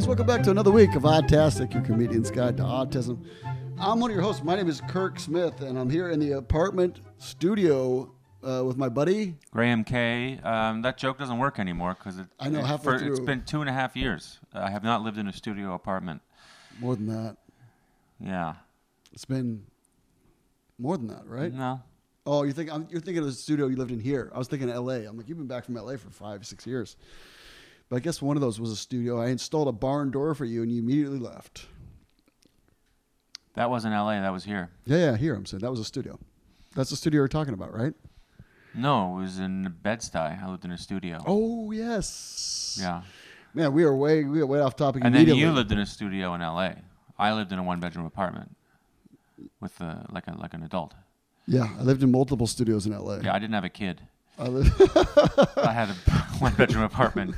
guys, welcome back to another week of Oddtastic, your comedian's guide to autism. I'm one of your hosts. My name is Kirk Smith, and I'm here in the apartment studio uh, with my buddy. Graham K. Um, that joke doesn't work anymore because it, I know, halfway for- it's through. been two and a half years. I have not lived in a studio apartment. More than that, Yeah. it's been more than that, right? No. Oh, you think I'm, you're thinking of the studio you lived in here? I was thinking L.A. I'm like, you've been back from L.A. for five, six years. But I guess one of those was a studio. I installed a barn door for you, and you immediately left. That wasn't L.A. That was here. Yeah, yeah, here I'm saying that was a studio. That's the studio we're talking about, right? No, it was in Bed-Stuy. I lived in a studio. Oh yes. Yeah. Man, we are way we are way off topic. And then you lived in a studio in L.A. I lived in a one-bedroom apartment with uh, like a like an adult. Yeah, I lived in multiple studios in LA. Yeah, I didn't have a kid. I li- I had a one-bedroom apartment.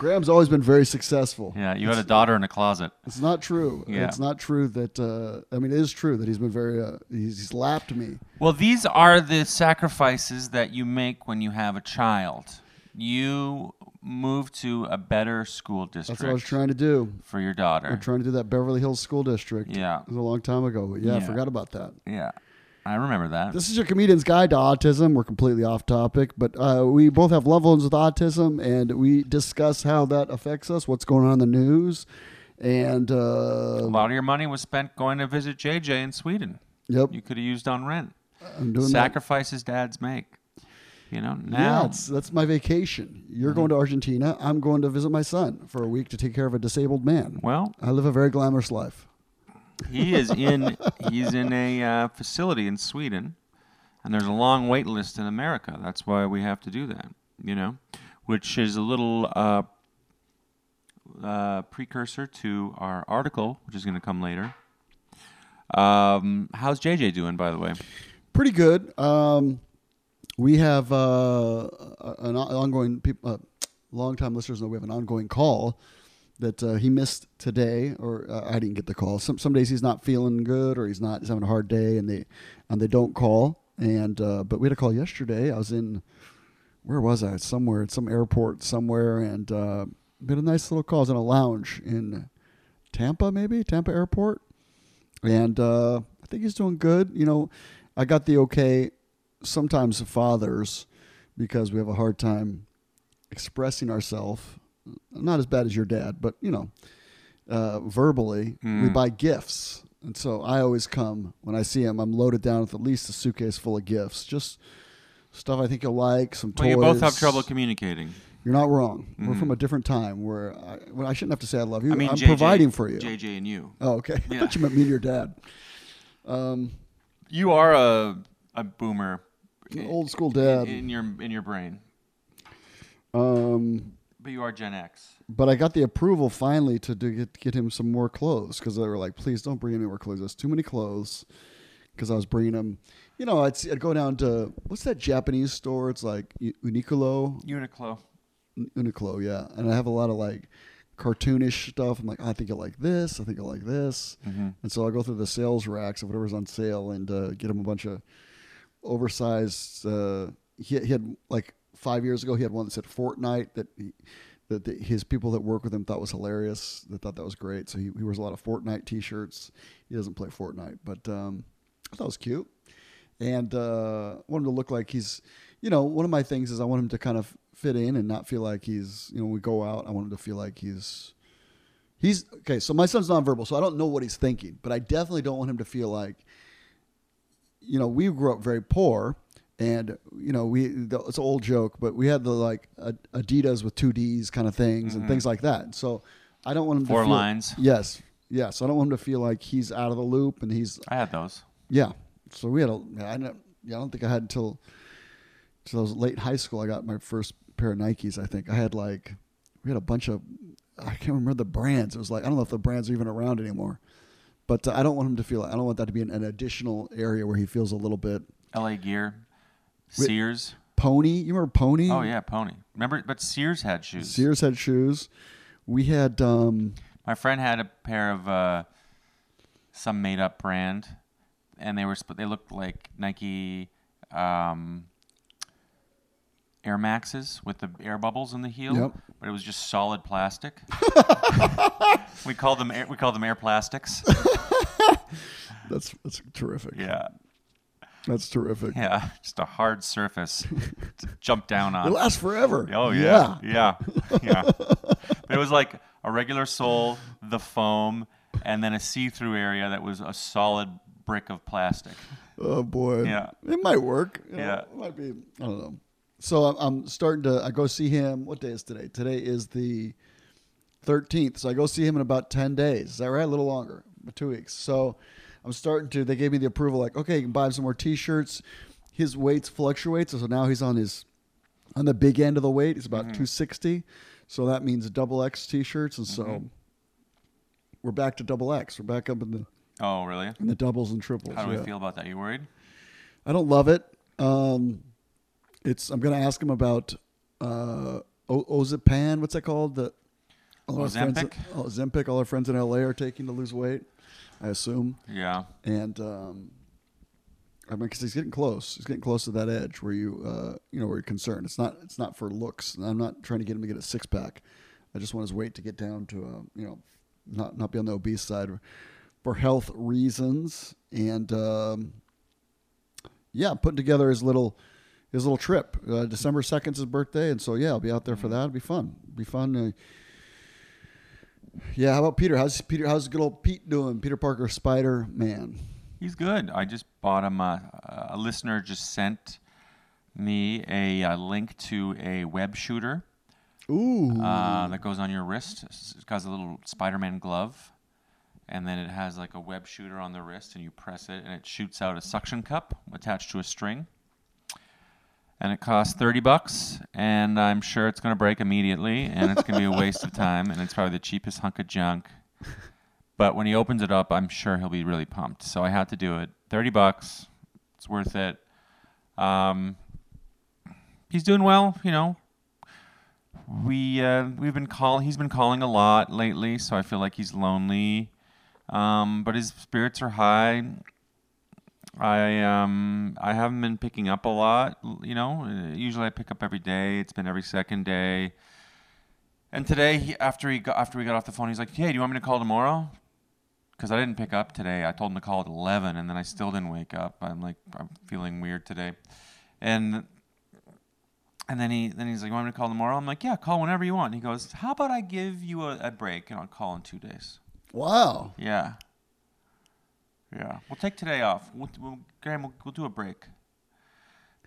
Graham's always been very successful. Yeah, you had a daughter in a closet. It's not true. Yeah. It's not true that uh, I mean it is true that he's been very uh, he's, he's lapped me. Well, these are the sacrifices that you make when you have a child. You move to a better school district That's what I was trying to do. for your daughter. I'm trying to do that Beverly Hills School District. Yeah. It was a long time ago. But yeah, I forgot about that. yeah, I remember that. This is your comedian's guide to autism. We're completely off topic, but uh, we both have loved ones with autism, and we discuss how that affects us, what's going on in the news, and a uh, lot of your money was spent going to visit JJ in Sweden. yep, You could have used on rent. I'm doing that. Sacrifices dads make. You know now. it's, that's my vacation. You're Mm-hmm. going to Argentina. I'm going to visit my son for a week to take care of a disabled man. well, I live a very glamorous life. He is in. he's in a uh, facility in Sweden, and there's a long wait list in America. That's why we have to do that. You know, which is a little uh, uh, precursor to our article, which is going to come later. Um, how's JJ doing, by the way? Pretty good. Um, we have uh, an ongoing, peop uh, long-time listeners know we have an ongoing call that uh, he missed today, or uh, I didn't get the call. Some some days he's not feeling good, or he's not he's having a hard day, and they and they don't call. And uh, but we had a call yesterday. I was in where was I? Somewhere at some airport somewhere, and uh, we a nice little call. I was in a lounge in Tampa, maybe Tampa Airport, and uh, I think he's doing good. You know, I got the okay. Sometimes fathers, because we have a hard time expressing ourselves. Not as bad as your dad, but you know, uh, verbally, we Mm. buy gifts, and so I always come when I see him. I'm loaded down with at least a suitcase full of gifts, just stuff I think you'll like. Some toys. Well, you both have trouble communicating. You're not wrong. We're Mhm. from a different time where I, well, I shouldn't have to say I love you. I mean, I'm JJ, providing for you. JJ and you. Oh, okay. I Yeah. thought you meant me and your dad. Um, You are a a boomer. old school dad. in your in your brain, Um, but you are Gen X. but I got the approval finally to do, get get him some more clothes because they were like, "Please don't bring any more clothes. There's too many clothes." Because I was bringing him, you know, I'd, see, I'd go down to what's that Japanese store? It's like Uniqlo, Uniqlo. Uniqlo, yeah. And I have a lot of like cartoonish stuff. I'm like, I think I like this. I think I like this. Mm-hmm. And so I'll go through the sales racks of whatever's on sale and uh, get him a bunch of oversized. Uh, he, he had like five years ago, he had one that said Fortnite that he, that the, his people that work with him thought was hilarious. They thought that was great. So he, he wears a lot of Fortnite T-shirts. He doesn't play Fortnite, but um, I thought it was cute. And uh, I want him to look like he's, you know, one of my things is I want him to kind of fit in and not feel like he's, you know, we go out, I want him to feel like he's He's okay. So my son's nonverbal, so I don't know what he's thinking, but I definitely don't want him to feel like, you know, we grew up very poor, and you know, we it's an old joke, but we had the like Adidas with two D's kind of things and things like that. So I don't want him Mm-hmm. Four to feel, lines. Yes, yes. I don't want him to feel like he's out of the loop and he's I had those. yeah. So we had a. I don't, yeah, I don't think I had until until I was late high school. I got my first pair of Nikes. I think I had like we had a bunch of. I can't remember the brands. It was like I don't know if the brands are even around anymore. But uh, I don't want him to feel. I don't want that to be an, an additional area where he feels a little bit L.A. Gear. Sears. pony. You remember pony? Oh yeah, Pony. Remember, but Sears had shoes. Sears had shoes. We had. um My friend had a pair of uh, some made-up brand, and they were sp- they looked like Nike. Um, Air Maxes with the air bubbles in the heel, Yep. but it was just solid plastic. we called them air, we called them air plastics. That's that's terrific. Yeah, That's terrific. yeah, just a hard surface to jump down on. It lasts forever. Oh yeah, yeah, yeah. But it was like a regular sole, the foam, and then a see-through area that was a solid brick of plastic. Oh boy. Yeah. It might work. you know, Yeah. It might be. I don't know. So I'm, I'm starting to. I go see him. What day is today? Today is the 13th. So I go see him in about 10 days. Is that right? A little longer, two weeks. So I'm starting to. They gave me the approval. Like, okay, you can buy him some more T-shirts. His weights fluctuate, so now he's on his on the big end of the weight. He's about 260. So that means double X T-shirts, and so we're back to double X. We're back up in the Oh really? in the doubles and triples. How do yeah. we feel about that? You worried? I don't love it. Um, it's. I'm going to ask him about uh, o-. What's that called? The all our friends- Ozempic? oh, Ozempic. All our friends in LA are taking to lose weight. I assume. Yeah. And um, I mean, because he's getting close. He's getting close to that edge where you, uh, you know, where you're concerned. It's not. It's not for looks. I'm not trying to get him to get a six pack. I just want his weight to get down to, uh, you know, not not be on the obese side for health reasons. And um, yeah, putting together his little his little trip. Uh, December second is his birthday, and so yeah, I'll be out there for that. It'll be fun. It'll be fun. Uh, yeah, how about Peter? How's Peter? How's good old Pete doing? Peter Parker, Spider Man. He's good. I just bought him a, a listener just sent me a, uh link to a web shooter Ooh, uh, that goes on your wrist. It's got a little Spider-Man glove, and then it has like a web shooter on the wrist, and you press it, and it shoots out a suction cup attached to a string. And it costs thirty bucks, and I'm sure it's going to break immediately, and it's going to be a waste of time, and it's probably the cheapest hunk of junk. But when he opens it up, I'm sure he'll be really pumped. So I had to do it. Thirty bucks, it's worth it. Um, he's doing well, you know we uh, we've been calling. He's been calling a lot lately, so I feel like he's lonely. Um, but his spirits are high. I um I haven't been picking up a lot. You know, Uh, usually I pick up every day. It's been every second day. And today, he, after he got after we got off the phone, he's like, "Hey, do you want me to call tomorrow?" Because I didn't pick up today. I told him to call at eleven, and then I still didn't wake up. I'm like, I'm feeling weird today, and and then he then he's like, "You want me to call tomorrow?" I'm like, "Yeah, call whenever you want." And he goes, "How about I give you a, a break and I'll call in two days?" wow. Yeah. Yeah. We'll take today off. We'll, we'll Graham, we'll, we'll do a break.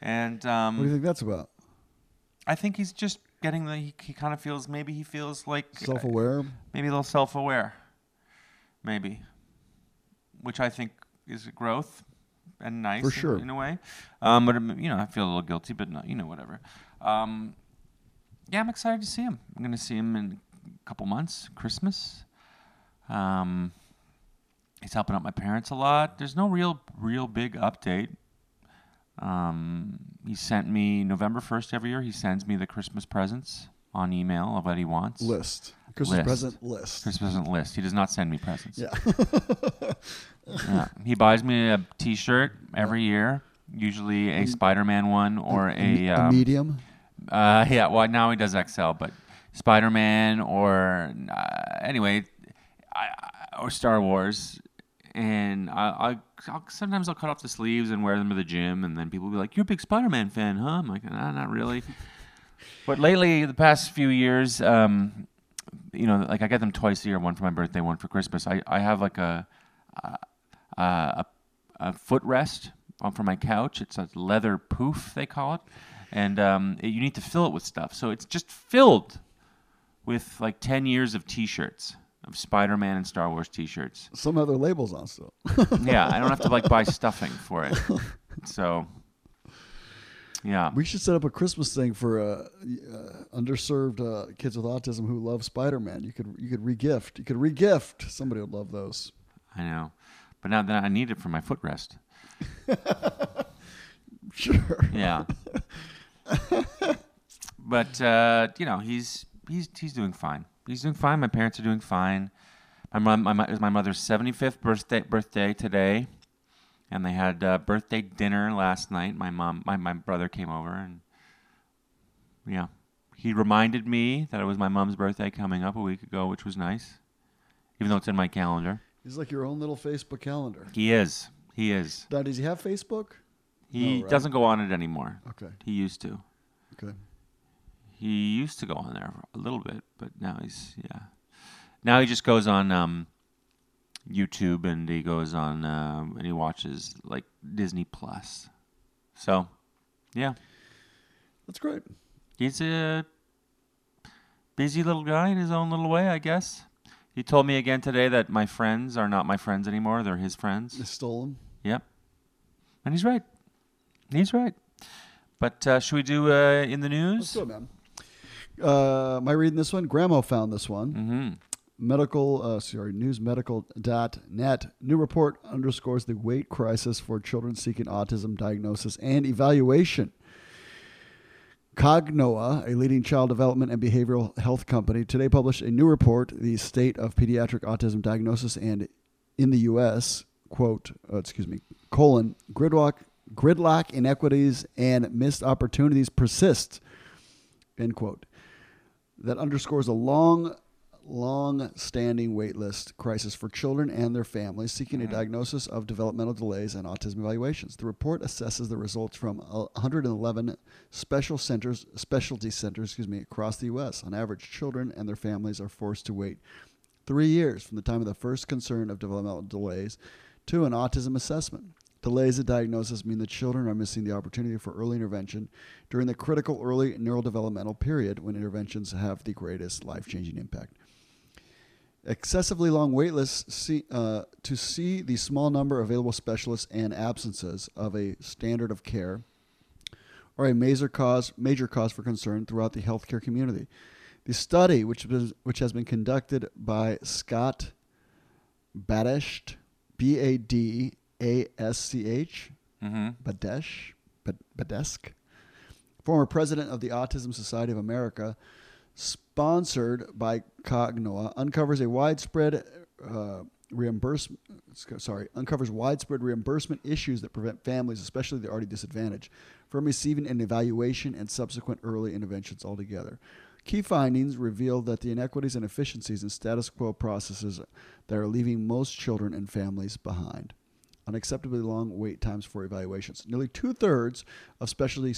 And What do you um, think that's about? I think he's just getting the. He, he kind of feels maybe he feels like uh, Self-aware. maybe a little self-aware, maybe, which I think is growth and nice For in- sure. in, a way. Um, but um, you know, I feel a little guilty, but no, you know, whatever. Um, yeah, I'm excited to see him. I'm gonna see him in a couple months, Christmas. Um, he's helping out my parents a lot. There's no real, real big update. Um, he sent me November 1st every year. He sends me the Christmas presents on email of what he wants. List. Christmas List. present list. Christmas present list. He does not send me presents. Yeah. Yeah. He buys me a T-shirt every year, usually a Spider-Man one or a, a, a um, medium. uh, yeah. Well, now he does XL, but Spider-Man or uh, anyway, I, I- or Star Wars. And I, I I'll, sometimes I'll cut off the sleeves and wear them to the gym, and then people will be like, "You're a big Spider-Man fan, huh?" I'm like, "Nah, not really." but lately, the past few years, um, you know, like I get them twice a year, one for my birthday, one for Christmas. I, I have like a a, a footrest for my couch. It's a leather poof, they call it, and um, it- you need to fill it with stuff. So it's just filled with like ten years of T-shirts of Spider-Man and Star Wars T-shirts. Some other labels on still. yeah, I don't have to like buy stuffing for it. So, yeah, We should set up a Christmas thing for uh, uh, underserved uh, kids with autism who love Spider-Man. You could you could regift. You could regift. Somebody would love those. I know. But now that I need it for my footrest. Sure. Yeah. but uh, you know, he's he's he's doing fine. He's doing fine. My parents are doing fine. My mom, my, mo- it was my mother's 75th birthday birthday today, and they had uh, birthday dinner last night. My mom, my, my brother came over, and yeah. He reminded me that it was my mom's birthday coming up a week ago, which was nice, even though it's in my calendar. He's like your own little Facebook calendar. He is. He is. Now, does he have Facebook? He No, right? doesn't go on it anymore. Okay. He used to. Okay. He used to go on there a little bit, but now he's yeah. Now he just goes on um, YouTube and he goes on um, and he watches like Disney Plus. So, yeah, That's great. he's a busy little guy in his own little way, I guess. He told me again today that my friends are not my friends anymore; they're his friends. They stole them. Yep, and he's right. He's right. But uh, should we do uh, in the news? Let's do it, man. Uh, am I reading this one? Grandma found this one. Mm-hmm. Medical, uh, sorry, newsmedical.net. New report underscores the weight crisis for children seeking autism diagnosis and evaluation. Cognoa, a leading child development and behavioral health company, today published a new report, The State of Pediatric Autism Diagnosis and in the U.S., quote, uh, excuse me, colon, gridlock, gridlock inequities and missed opportunities persist, end quote. That underscores a long, long standing waitlist crisis for children and their families seeking a mm-hmm. diagnosis of developmental delays and autism evaluations. The report assesses the results from 111 special centers, specialty centers, excuse me, across the U.S. On average, children and their families are forced to wait three years from the time of the first concern of developmental delays to an autism assessment. Delays in diagnosis mean that children are missing the opportunity for early intervention during the critical early neurodevelopmental period when interventions have the greatest life changing impact. Excessively long wait lists see, uh, to see the small number of available specialists and absences of a standard of care are a major cause, major cause for concern throughout the healthcare community. The study, which, was, which has been conducted by Scott Badesch, B A D A S C H, Mm-hmm. Badesh, Badesk, former president of the Autism Society of America, sponsored by Cognoa, uncovers a widespread uh, reimbursement. Sorry, uncovers widespread reimbursement issues that prevent families, especially the already disadvantaged, from receiving an evaluation and subsequent early interventions altogether. Key findings reveal that the inequities and efficiencies in status quo processes that are leaving most children and families behind unacceptably long wait times for evaluations. Nearly two thirds of specialty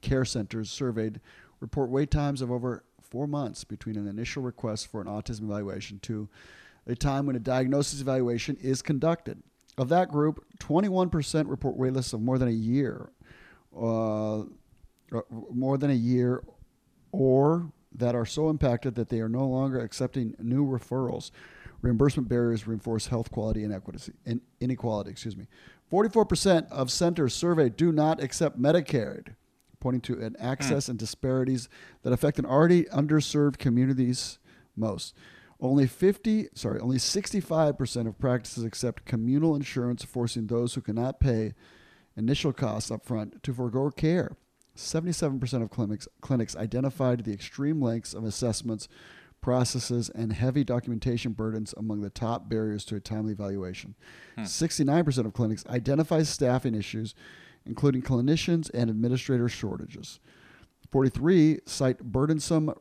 care centers surveyed report wait times of over four months between an initial request for an autism evaluation to a time when a diagnosis evaluation is conducted. Of that group, 21% report wait lists of more than a year, uh, uh, more than a year, or that are so impacted that they are no longer accepting new referrals. Reimbursement barriers reinforce health quality inequity. In, inequality, excuse me. 44% of centers surveyed do not accept Medicaid, pointing to an access hmm. and disparities that affect an already underserved communities most. Only 50, sorry, only 65% of practices accept communal insurance, forcing those who cannot pay initial costs up front to forego care. 77% of clinics, clinics identified the extreme lengths of assessments, processes, and heavy documentation burdens among the top barriers to a timely evaluation. Hmm. 69% of clinics identify staffing issues, including clinicians and administrator shortages. 43 cite burdensome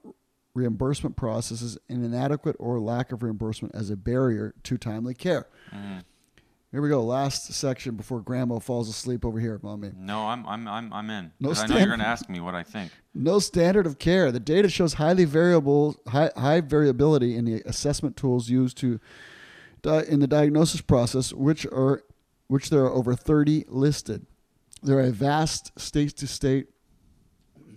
reimbursement processes and inadequate or lack of reimbursement as a barrier to timely care. Hmm. Here we go. Last section before Grandma falls asleep over here, mommy. No, I'm I'm I'm I'm in. No 'Cause I know you're going to ask me what I think. No standard of care. The data shows highly variable, high, high variability in the assessment tools used to di- in the diagnosis process, which are which there are over 30 listed. There are a vast state to state,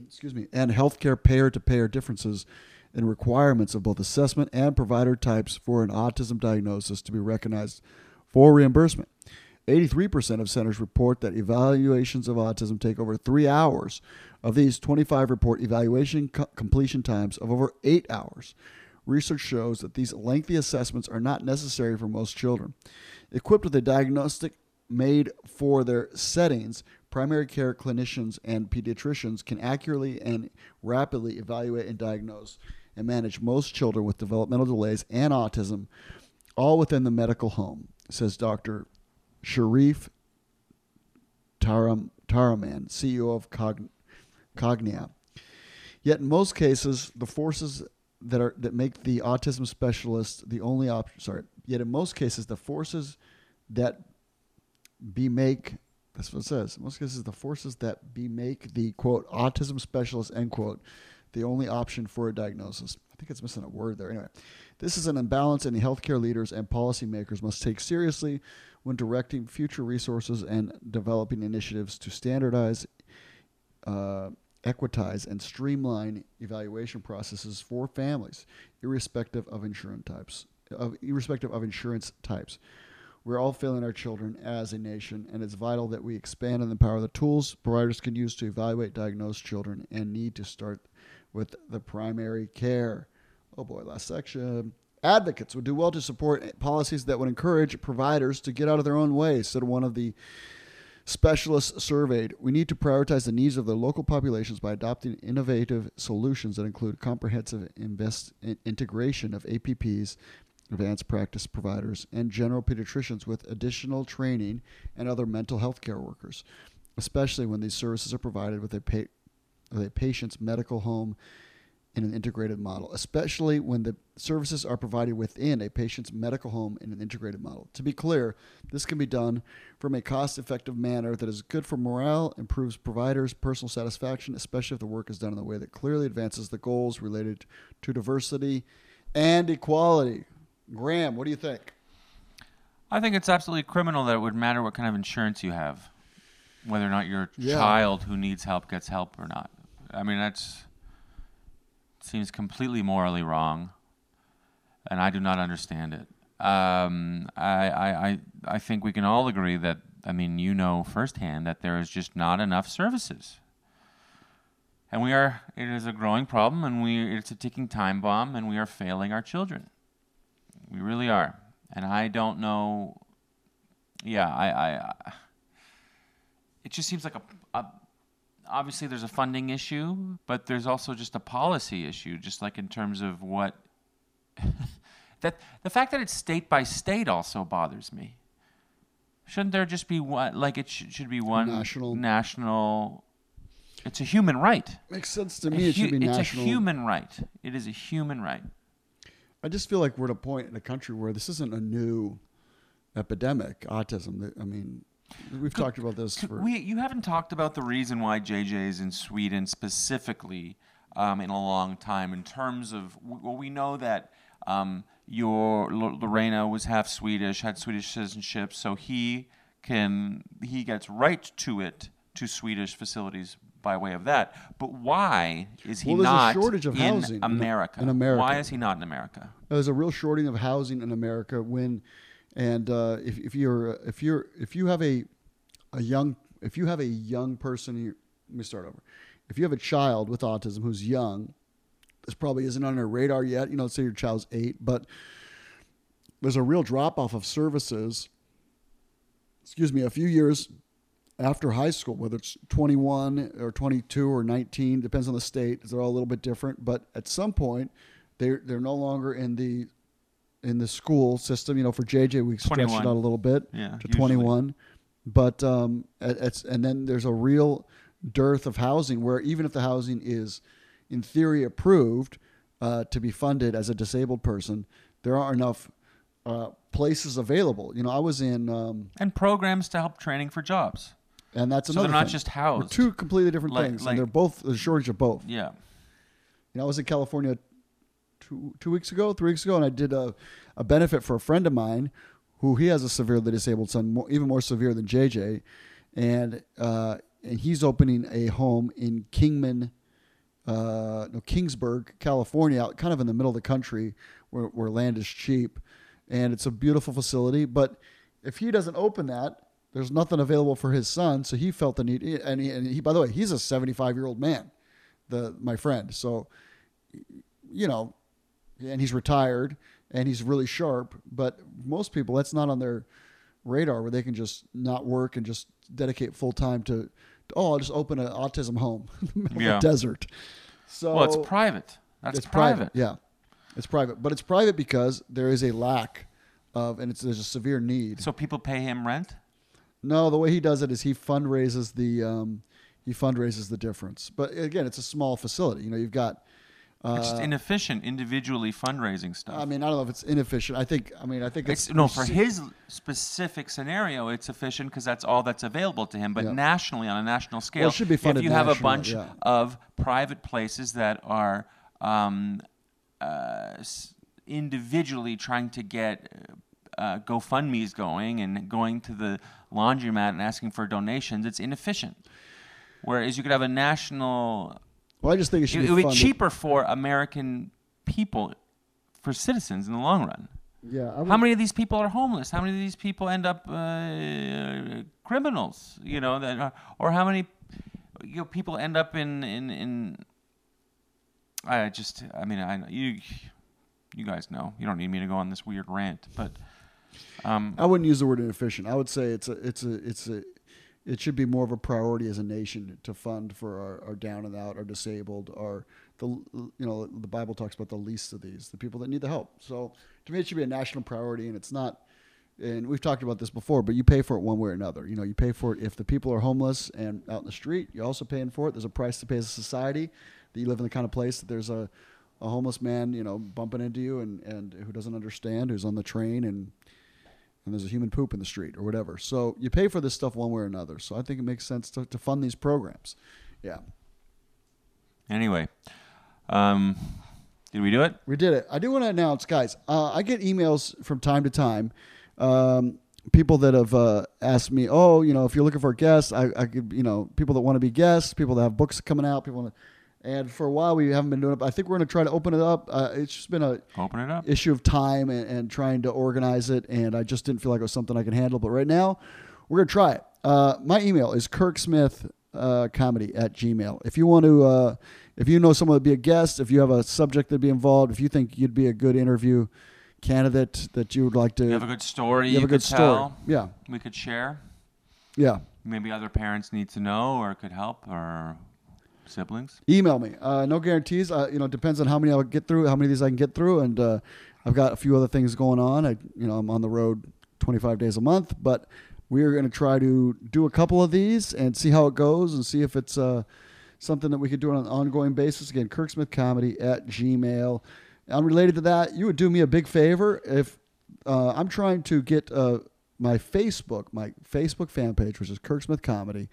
excuse me, and healthcare payer to payer differences in requirements of both assessment and provider types for an autism diagnosis to be recognized for reimbursement. 83% of centers report that evaluations of autism take over three hours. Of these, 25 report evaluation co- completion times of over eight hours. Research shows that these lengthy assessments are not necessary for most children. Equipped with a diagnostic made for their settings, primary care clinicians and pediatricians can accurately and rapidly evaluate and diagnose and manage most children with developmental delays and autism, all within the medical home, says Dr. Sharief Taram, Taraman, CEO of Cog, Cognoa. Yet in most cases, the forces that are that make the autism specialist the only option. Sorry. Yet in most cases, the forces that be make that's what it says. In most cases, the forces that be make the quote autism specialist end quote the only option for a diagnosis. I think it's missing a word there. Anyway, this is an imbalance any healthcare leaders and policymakers must take seriously when directing future resources and developing initiatives to standardize, uh, equitize, and streamline evaluation processes for families, irrespective of insurance types. Of, irrespective of insurance types. We're all failing our children as a nation, and it's vital that we expand and empower the tools providers can use to evaluate diagnosed children and need to start with the primary care. Oh boy, last section. Advocates would do well to support policies that would encourage providers to get out of their own way, said one of the specialists surveyed. We need to prioritize the needs of the local populations by adopting innovative solutions that include comprehensive invest, integration of APPs advanced practice providers, and general pediatricians with additional training and other mental health care workers, especially when these services are provided with a, a patient's medical home in an integrated model, especially when the services are provided within a patient's medical home in an integrated model. To be clear, this can be done from a cost effective manner that is good for morale, improves providers' personal satisfaction, especially if the work is done in a way that clearly advances the goals related to diversity and equality. Graham, what do you think? I think it's absolutely criminal that it would matter what kind of insurance you have, whether or not your Yeah. child who needs help gets help or not. I mean, that seems completely morally wrong, and I do not understand it. Um, I, I, I, think we can all agree that, I mean, you know firsthand that there is just not enough services. And we are, it is a growing problem, and we, it's a ticking time bomb, and we are failing our children. We really are. And I don't know. Yeah, I, I, I it just seems like a, a, obviously there's a funding issue, but there's also just a policy issue, just like in terms of what that the fact that it's state by state also bothers me. Shouldn't there just be one like it sh- should be one National. national it's a human right. Makes sense to A me. It should be it's national. a human right. It is a human right. I just feel like we're at a point in the country where this isn't a new epidemic, autism. I mean, we've talked about this Could for. we, you haven't talked about the reason why JJ is in Sweden specifically um, in a long time in terms of, well, we know that um, your Lorena was half Swedish, had Swedish citizenship, so he can, he gets right to it, to Swedish facilities by way of that. But why is he Well, there's a not shortage of in housing in- America? in America. Why is he not in America? There's a real shorting of housing in America when, and uh, if, if you're if you're if you have a a young if you have a young person, let me start over. If you have a child with autism who's young, this probably isn't on their radar yet. You know, say your child's eight, but there's a real drop off of services. Excuse me, a few years after high school, whether it's 21 or 22 or 19, depends on the state. They're all a little bit different, but at some point, they're they're no longer in the in the school system. You know, for JJ, we stretched it out a little bit Yeah, to usually. 21, but um, at, at, and then there's a real dearth of housing where even if the housing is in theory approved uh, to be funded as a disabled person, there aren't enough uh, places available. You know, I was in, um, And programs to help training for jobs. and that's So another. they're not thing. just They're two completely different Like- things, like- and they're both the shortage of both. Yeah. You know, I was in California two two weeks ago, three weeks ago, and I did a, a benefit for a friend of mine who he has a severely disabled son, more, even more severe than JJ, and uh, and he's opening a home in Kingman, uh, no Kingsburg, California, out kind of in the middle of the country where where land is cheap, and it's a beautiful facility. But if he doesn't open that, there's nothing available for his son, so he felt the need. And he, and he by the way, he's a 75 year old man, the my friend. So you know, and he's retired and he's really sharp. But most people, that's not on their radar where they can just not work and just dedicate full time to, to, oh, I'll just open an autism home in the middle Yeah. of the desert. So Well, it's private. That's it's private. Yeah, it's private, but it's private because there is a lack of, and it's there's a severe need. So people pay him rent? No, the way he does it is he fundraises the um, he fundraises the difference. But again, it's a small facility. You know, you've got. Uh, It's just inefficient individually fundraising stuff. I mean, I don't know if it's inefficient. I think. I mean, I think it's, It's, no, for his specific scenario, it's efficient because that's all that's available to him. But Yeah. nationally, on a national scale, it should be funded if you have a bunch yeah. of private places that are um, uh, individually trying to get uh, GoFundMe's going and going to the laundromat and asking for donations, it's inefficient. Whereas you could have a national Well, I just think it should it, be it would be cheaper for American people, for citizens in the long run. Yeah. How many of these people are homeless? How many of these people end up uh, criminals? You know that, are, or how many you know, people end up in in in? I just, I mean, I you, you guys know. You don't need me to go on this weird rant, but um, I wouldn't use the word inefficient. I would say it's a it's a it's a it should be more of a priority as a nation to fund for our, our down and out, our disabled, our the you know the Bible talks about the least of these, the people that need the help. So to me, it should be a national priority, and it's not. And we've talked about this before, but you pay for it one way or another. You know, you pay for it if the people are homeless and out in the street. You're also paying for it. There's a price to pay as a society that you live in the kind of place that there's a, a homeless man, you know, bumping into you and, and who doesn't understand, who's on the train and and there's a human poop in the street or whatever. So you pay for this stuff one way or another. So I think it makes sense to, to fund these programs. Yeah, anyway, um, did we do it? we did it. I do want to announce, guys. Uh, I get emails from time to time. Um, people that have uh, asked me, oh, you know, if you're looking for a guest, I, I could, you know, people that want to be guests, people that have books coming out, people want to. And for a while, we haven't been doing it. But I think we're going to try to open it up. Uh, it's just been a Open it up. issue of time and, and trying to organize it, and I just didn't feel like it was something I could handle. But right now, we're gonna try it. Uh, my email is kirksmith uh, comedy at gmail. If you want to, uh, if you know someone that'd be a guest, if you have a subject that'd be involved, if you think you'd be a good interview candidate that you would like to, You have a good story. you have a could good story. tell, Yeah, We could share. yeah. Maybe other parents need to know, or could help, or siblings. Email me. Uh, no guarantees. Uh, you know, depends on how many I'll get through, how many of these I can get through, and uh, I've got a few other things going on. I, you know, I'm on the road 25 days a month, but we are going to try to do a couple of these and see how it goes, and see if it's uh, something that we could do on an ongoing basis. Again, Kirksmith Comedy at Gmail. Unrelated to that, you would do me a big favor if uh, I'm trying to get uh, my Facebook, my Facebook fan page, which is Kirksmith Comedy,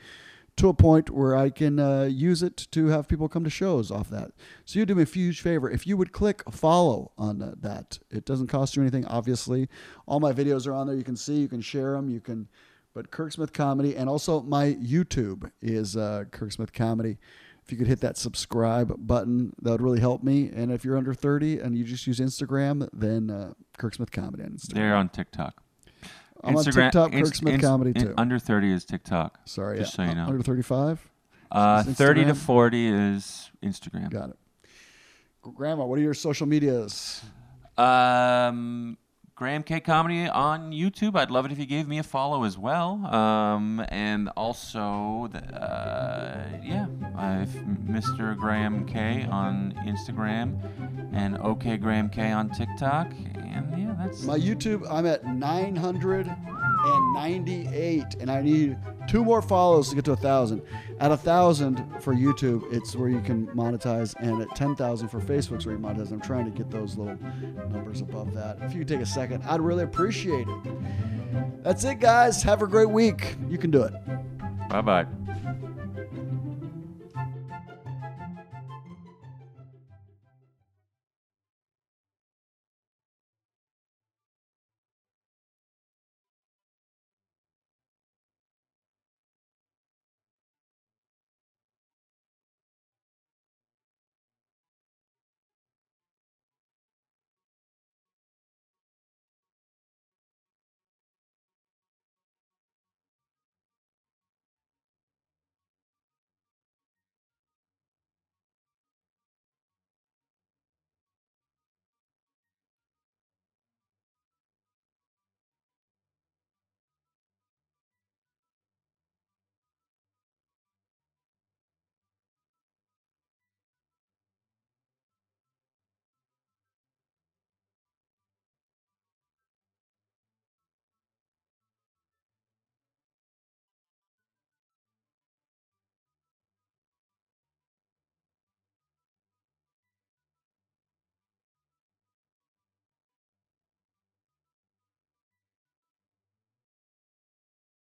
to a point where I can uh, use it to have people come to shows off that. So you do me a huge favor if you would click follow on that. It doesn't cost you anything, obviously. All my videos are on there. You can see, you can share them, you can. But Kirk Smith Comedy and also my YouTube is uh, Kirksmith Comedy. If you could hit that subscribe button, that would really help me. And if you're under 30 and you just use Instagram, then uh, Kirksmith Comedy on Instagram. They're on TikTok. I'm on TikTok, Inst- Kirksmith Inst- Comedy too. under 30 is TikTok. Sorry, just yeah. so you know. Under 35? Uh, 30 to 40 is Instagram. Got it. Grandma, what are your social medias? Um, Graham K Comedy on YouTube. I'd love it if you gave me a follow as well. Um, and also, the, uh, yeah, I've Mr. Graham K on Instagram and OK Graham K on TikTok. And yeah, that's My YouTube, I'm at 998, and I need two more follows to get to a thousand. At a thousand for YouTube, it's where you can monetize, and at 10,000 for Facebook's where you monetize. I'm trying to get those little numbers above that. If you could take a second, I'd really appreciate it. That's it, guys. Have a great week. You can do it. bye bye.